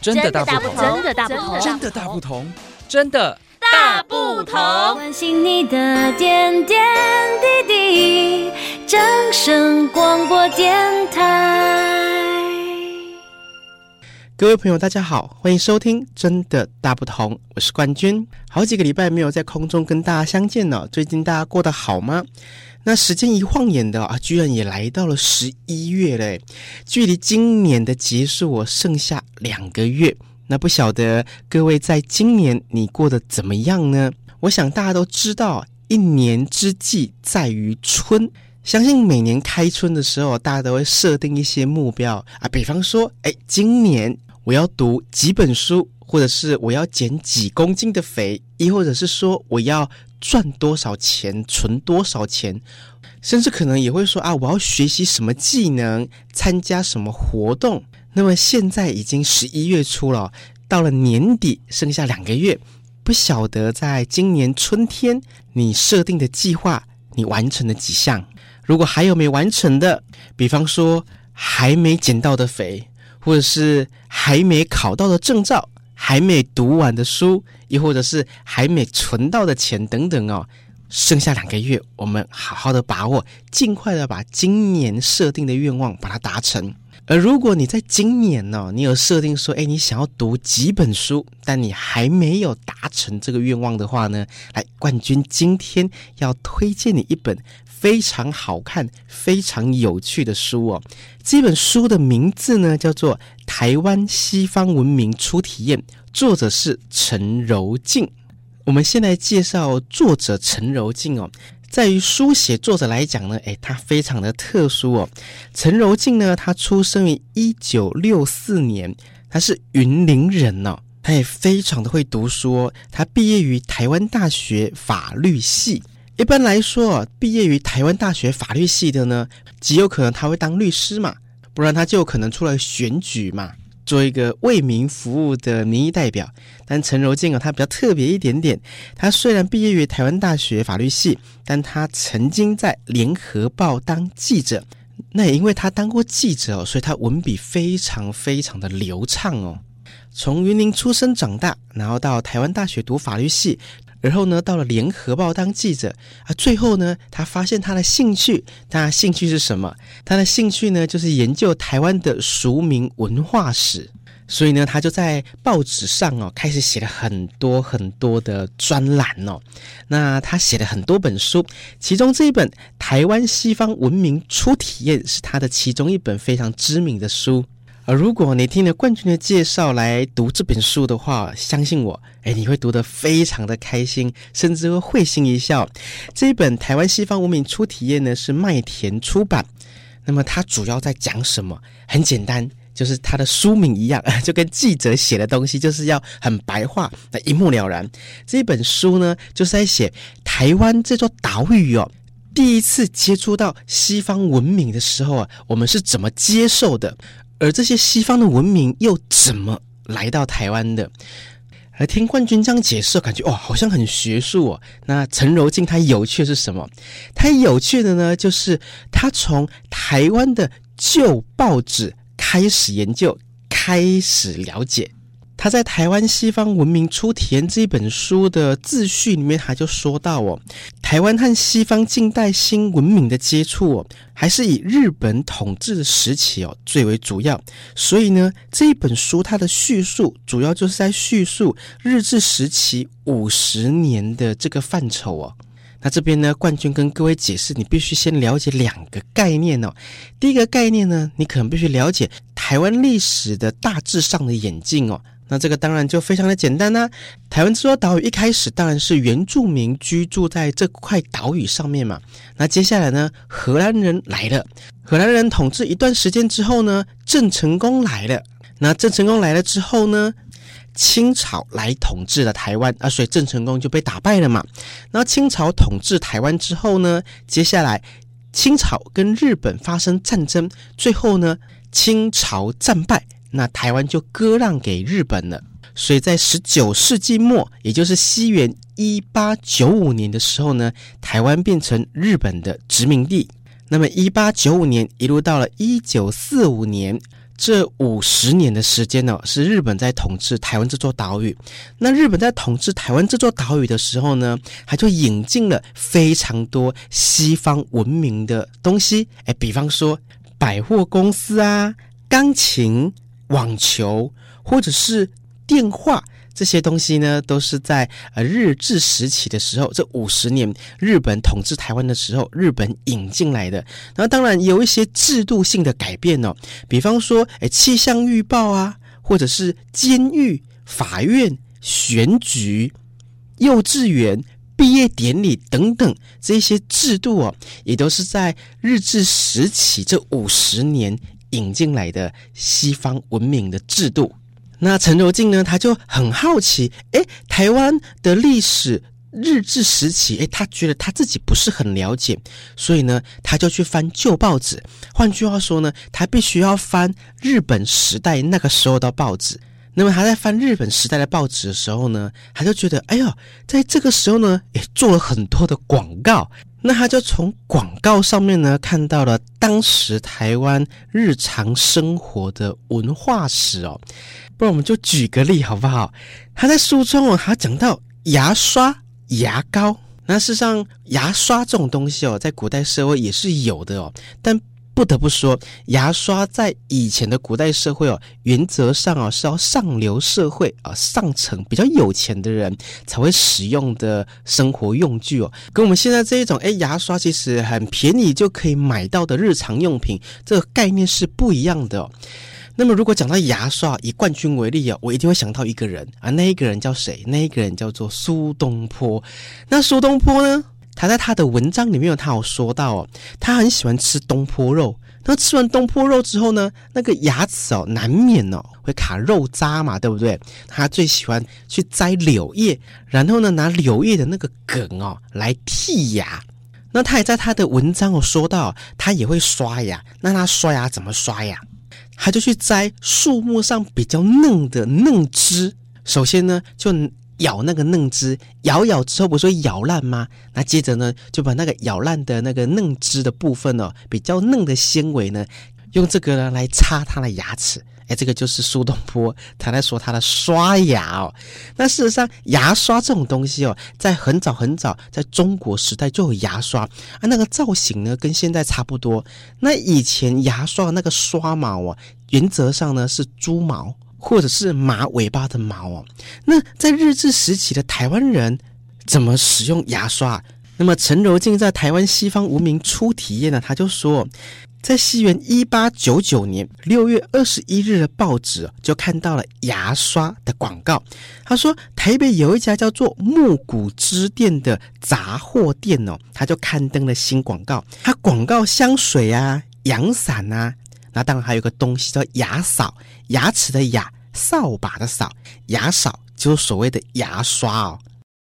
真的大不同，真的大不同，真的大不同，真的大不同。关心你的点点滴滴，掌声广播电台。各位朋友，大家好，欢迎收听《真的大不同》，我是冠军。好几个礼拜没有在空中跟大家相见了，最近大家过得好吗？那时间一晃眼的啊，居然也来到了十一月嘞，距离今年的结束我剩下两个月。那不晓得各位在今年你过得怎么样呢？我想大家都知道，一年之计在于春。相信每年开春的时候，大家都会设定一些目标啊，比方说，哎，今年我要读几本书，或者是我要减几公斤的肥，亦或者是说我要赚多少钱，存多少钱，甚至可能也会说啊，我要学习什么技能，参加什么活动。那么现在已经十一月初了，到了年底剩下两个月，不晓得在今年春天你设定的计划，你完成了几项？如果还有没完成的，比方说还没减到的肥，或者是还没考到的证照，还没读完的书，又或者是还没存到的钱等等哦，剩下两个月，我们好好的把握，尽快的把今年设定的愿望把它达成。而如果你在今年呢，你有设定说，哎，你想要读几本书，但你还没有达成这个愿望的话呢，来，冠军今天要推荐你一本非常好看、非常有趣的书哦。这本书的名字呢，叫做《台湾西方文明初体验》，作者是陈柔静。我们先来介绍作者陈柔静哦。在于书写作者来讲呢，诶，他非常的特殊哦。陈柔静呢，他出生于一九六四年，他是云林人哦。他也非常的会读书，他毕业于台湾大学法律系。一般来说，毕业于台湾大学法律系的呢，极有可能他会当律师嘛，不然他就有可能出来选举嘛。做一个为民服务的民意代表，但陈柔縉啊，他比较特别一点点。他虽然毕业于台湾大学法律系，但他曾经在联合报当记者。那也因为他当过记者哦，所以他文笔非常非常的流畅哦。从云林出生长大，然后到台湾大学读法律系。然后呢，到了联合报当记者啊，最后呢，他发现他的兴趣，他兴趣是什么？他的兴趣呢，就是研究台湾的俗民文化史。所以呢，他就在报纸上哦，开始写了很多很多的专栏哦。那他写了很多本书，其中这一本《台湾西方文明初体验》是他的其中一本非常知名的书。如果你听了冠军的介绍来读这本书的话，相信我，诶，你会读得非常的开心，甚至会会心一笑。这一本《台湾西方文明初体验》呢，是麦田出版。那么它主要在讲什么？很简单，就是它的书名一样，就跟记者写的东西就是要很白话，那一目了然。这本书呢，就是在写台湾这座岛屿哦，第一次接触到西方文明的时候啊，我们是怎么接受的？而这些西方的文明又怎么来到台湾的？而听冠军这样解释，感觉哦，好像很学术哦。那陈柔静他有趣的是什么？他有趣的呢，就是他从台湾的旧报纸开始研究，开始了解。他在《台湾西方文明初体验》这一本书的自序里面，他就说到哦，台湾和西方近代新文明的接触哦，还是以日本统治的时期哦最为主要。所以呢，这一本书它的叙述主要就是在叙述日治时期五十年的这个范畴哦。那这边呢，冠军跟各位解释，你必须先了解两个概念哦。第一个概念呢，你可能必须了解台湾历史的大致上的演进哦。那这个当然就非常的简单啦、台湾这座岛屿一开始当然是原住民居住在这块岛屿上面嘛。那接下来呢，荷兰人来了，荷兰人统治一段时间之后呢，郑成功来了。那郑成功来了之后呢，清朝来统治了台湾啊，所以郑成功就被打败了嘛。那清朝统治台湾之后呢，接下来清朝跟日本发生战争，最后呢，清朝战败。那台湾就割让给日本了，所以在十九世纪末，也就是西元一八九五年的时候呢，台湾变成日本的殖民地。那么一八九五年一路到了一九四五年，这五十年的时间呢，是日本在统治台湾这座岛屿。那日本在统治台湾这座岛屿的时候呢，他就引进了非常多西方文明的东西，哎，比方说百货公司啊、钢琴、网球，或者是电话。这些东西呢，都是在呃日治时期的时候，这五十年日本统治台湾的时候，日本引进来的。那当然有一些制度性的改变哦，比方说，诶，气象预报啊，或者是监狱、法院、选举、幼稚园毕业典礼等等这些制度哦，也都是在日治时期这五十年引进来的西方文明的制度。那陈柔静呢，他就很好奇，诶，台湾的历史日治时期，诶，他觉得他自己不是很了解，所以呢，他就去翻旧报纸。换句话说呢，他必须要翻日本时代那个时候的报纸。那么他在翻日本时代的报纸的时候呢，他就觉得，哎呦，在这个时候呢，也做了很多的广告。那他就从广告上面呢，看到了当时台湾日常生活的文化史哦。不然我们就举个例好不好？他在书中哦，他讲到牙刷、牙膏。那事实上，牙刷这种东西哦，在古代社会也是有的哦。但不得不说，牙刷在以前的古代社会哦，原则上哦是要上流社会啊，上层比较有钱的人才会使用的生活用具哦。跟我们现在这一种，哎，牙刷其实很便宜就可以买到的日常用品，这个概念是不一样的哦。那么，如果讲到牙刷，以冠军为例啊，我一定会想到一个人啊，那一个人叫谁？那一个人叫做苏东坡。那苏东坡呢，他在他的文章里面，他有说到哦，他很喜欢吃东坡肉。那吃完东坡肉之后呢，那个牙齿哦，难免哦会卡肉渣嘛，对不对？他最喜欢去摘柳叶，然后呢，拿柳叶的那个梗哦来剔牙。那他也在他的文章有说到，他也会刷牙。那他刷牙怎么刷牙？他就去摘树木上比较嫩的嫩枝，首先呢就咬那个嫩枝，咬咬之后不是会咬烂吗？那接着呢就把那个咬烂的那个嫩枝的部分哦，比较嫩的纤维呢，用这个呢来擦他的牙齿。哎，这个就是苏东坡他在说他的刷牙哦。那事实上，牙刷这种东西哦，在很早很早，在中国时代就有牙刷啊。那个造型呢，跟现在差不多。那以前牙刷那个刷毛哦，原则上呢是猪毛或者是马尾巴的毛哦。那在日治时期的台湾人怎么使用牙刷？那么陈柔静在《台湾西方文明初体验》呢，他就说。在西元一八九九年六月二十一日的报纸就看到了牙刷的广告。他说，台北有一家叫做木谷之店的杂货店哦，他就刊登了新广告。他广告香水啊、阳伞啊，那当然还有个东西叫牙扫，牙齿的牙，扫把的扫，牙扫就是所谓的牙刷哦。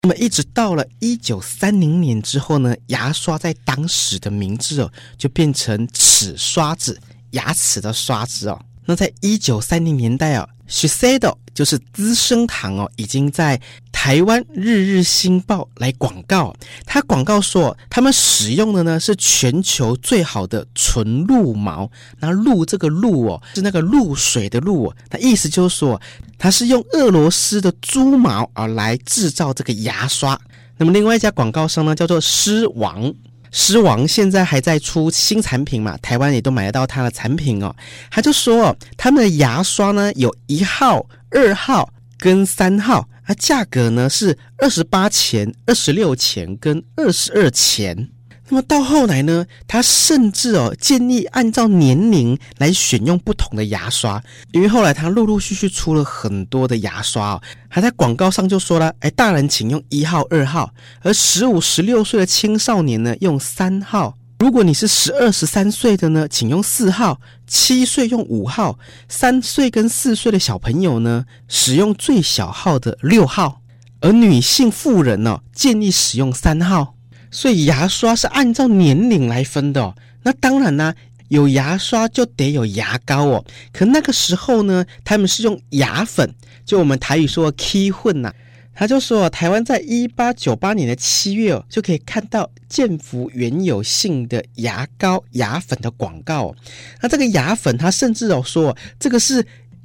那么一直到了一九三零年之后呢，牙刷在当时的名字哦，就变成齿刷子，牙齿的刷子哦。那在一九三零年代哦。Shiseido 就是资生堂哦，已经在台湾《日日新报》来广告。他广告说，他们使用的呢是全球最好的纯鹿毛。那鹿这个鹿哦，是那个露水的鹿哦。那意思就是说，它是用俄罗斯的猪毛而来制造这个牙刷。那么另外一家广告商呢，叫做狮王。狮王现在还在出新产品嘛？台湾也都买得到它的产品哦。他就说，他们的牙刷呢有一号、二号跟三号，啊，价格呢是二十八钱、二十六钱跟二十二钱。那么到后来呢，他甚至哦建议按照年龄来选用不同的牙刷，因为后来他陆陆续续出了很多的牙刷哦，还在广告上就说了，哎，大人请用一号、二号，而十五、十六岁的青少年呢用三号，如果你是十二、十三岁的呢，请用四号，七岁用五号，三岁跟四岁的小朋友呢使用最小号的六号，而女性妇人呢建议使用三号。所以牙刷是按照年龄来分的哦。那当然呢，有牙刷就得有牙膏哦。可那个时候呢，他们是用牙粉，就我们台语说 “key 混”呐。他就说，台湾在一八九八年的七月哦，就可以看到健福原有性的牙膏、牙粉的广告。那这个牙粉，他甚至有说，这个是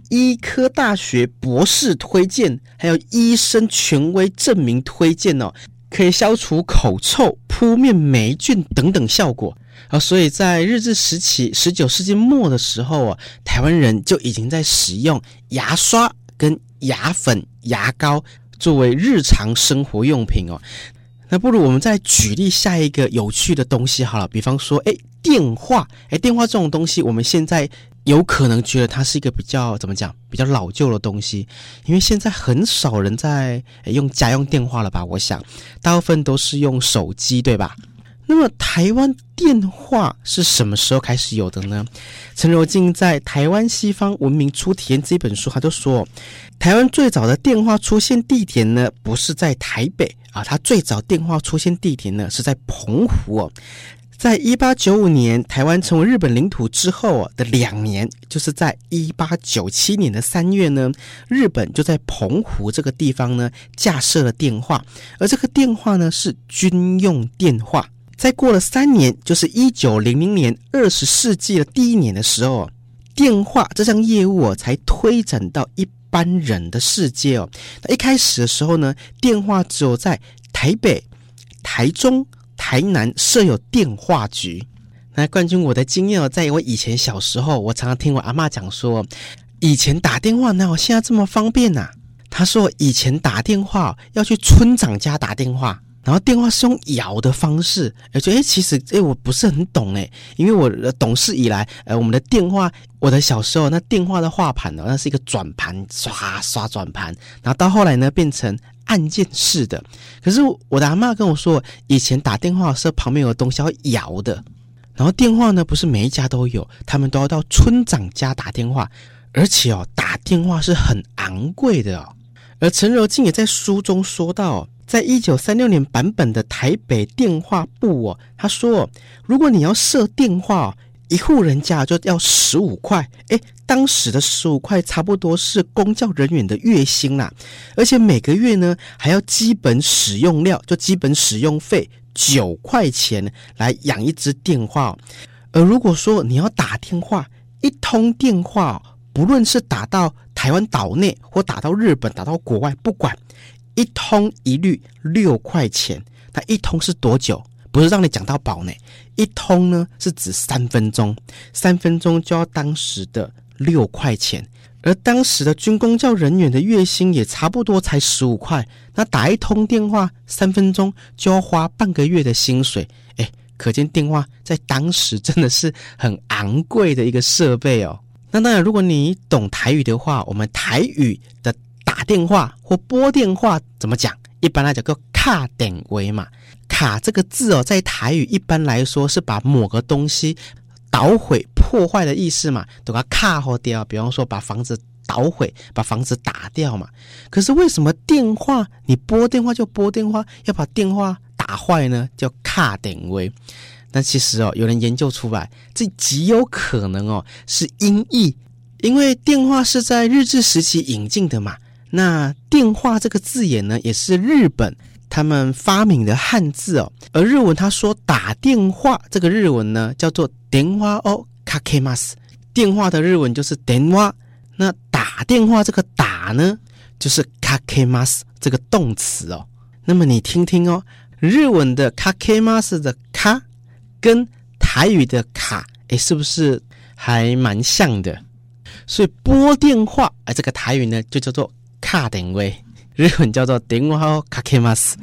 医科大学博士推荐，还有医生权威证明推荐哦，可以消除口臭、扑灭霉菌等等效果。啊，所以在日治时期，十九世纪末的时候啊，台湾人就已经在使用牙刷跟牙粉、牙膏。作为日常生活用品哦，那不如我们再举例下一个有趣的东西好了，比方说，哎，电话，哎，电话这种东西，我们现在有可能觉得它是一个比较怎么讲，比较老旧的东西，因为现在很少人在用家用电话了吧？我想，大部分都是用手机，对吧？那么台湾电话是什么时候开始有的呢？陈柔静在《台湾西方文明初体验》这本书，他就说，台湾最早的电话出现地点呢，不是在台北啊，它最早电话出现地点呢是在澎湖哦。在一八九五年台湾成为日本领土之后的两年，就是在一八九七年的三月呢，日本就在澎湖这个地方呢架设了电话，而这个电话呢是军用电话。再过了三年，就是一九零零年，二十世纪的第一年的时候，电话这项业务哦，才推展到一般人的世界哦。那一开始的时候呢，电话只有在台北、台中、台南设有电话局。那冠军，我的经验哦，在我以前小时候，我常常听我阿嬷讲说，以前打电话哪有现在这么方便呐？她说以前打电话要去村长家打电话。然后电话是用摇的方式，而且诶，其实诶，我不是很懂诶，因为我懂事以来，呃，我们的电话，我的小时候那电话的画盘呢，那是一个转盘，刷刷转盘，然后到后来呢变成按键式的。可是我的阿妈跟我说，以前打电话的时候旁边有东西要摇的，然后电话呢不是每一家都有，他们都要到村长家打电话，而且哦打电话是很昂贵的哦。而陈柔静也在书中说到。在一九三六年版本的台北电话簿哦，他说，如果你要设电话，一户人家就要十五块。诶，当时的十五块差不多是公教人员的月薪啦，而且每个月呢还要基本使用料，就基本使用费九块钱来养一支电话。而如果说你要打电话，一通电话，不论是打到台湾岛内或打到日本、打到国外，不管。一通一律六块钱，那一通是多久？不是让你讲到饱呢。一通呢是指三分钟，三分钟就要当时的六块钱，而当时的军公教人员的月薪也差不多才十五块，那打一通电话三分钟就要花半个月的薪水，诶，可见电话在当时真的是很昂贵的一个设备哦。那当然，如果你懂台语的话，我们台语的。打电话或拨电话怎么讲？一般来讲叫卡点位嘛。卡这个字哦，在台语一般来说是把某个东西捣毁、破坏的意思嘛，都要卡好掉。比方说把房子捣毁、把房子打掉嘛。可是为什么电话你拨电话就拨电话，要把电话打坏呢？叫卡点位。那其实哦，有人研究出来，这极有可能哦是音译，因为电话是在日治时期引进的嘛。那电话这个字眼呢，也是日本他们发明的汉字哦。而日文他说打电话这个日文呢，叫做电话哦かけます。电话的日文就是电话。那打电话这个打呢，就是かけます这个动词哦。那么你听听哦，日文的かけます的か跟台语的卡，诶，是不是还蛮像的？所以拨电话，哎，这个台语呢就叫做。 卡点位，日文叫做电话かけます。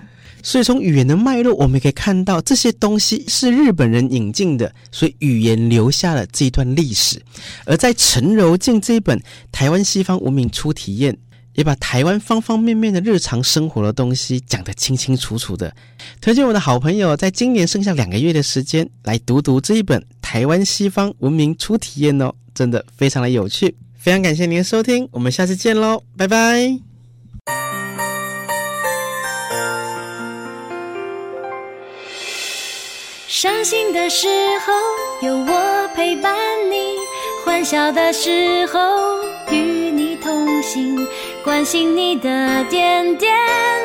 所以从语言的脉络，我们可以看到这些东西是日本人引进的，所以语言留下了这一段历史。而在陈柔静这一本《台湾西方文明初体验》，也把台湾方方面面的日常生活的东西讲得清清楚楚的。推荐我的好朋友，在今年剩下两个月的时间来读读这一本《台湾西方文明初体验》哦，真的非常的有趣。 非常感谢您的收听，我们下次见喽，拜拜。伤心的时候有我陪伴你，欢笑的时候与你同行。关心你的点点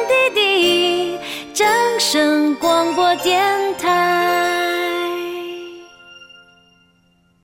滴滴。正声广播电台。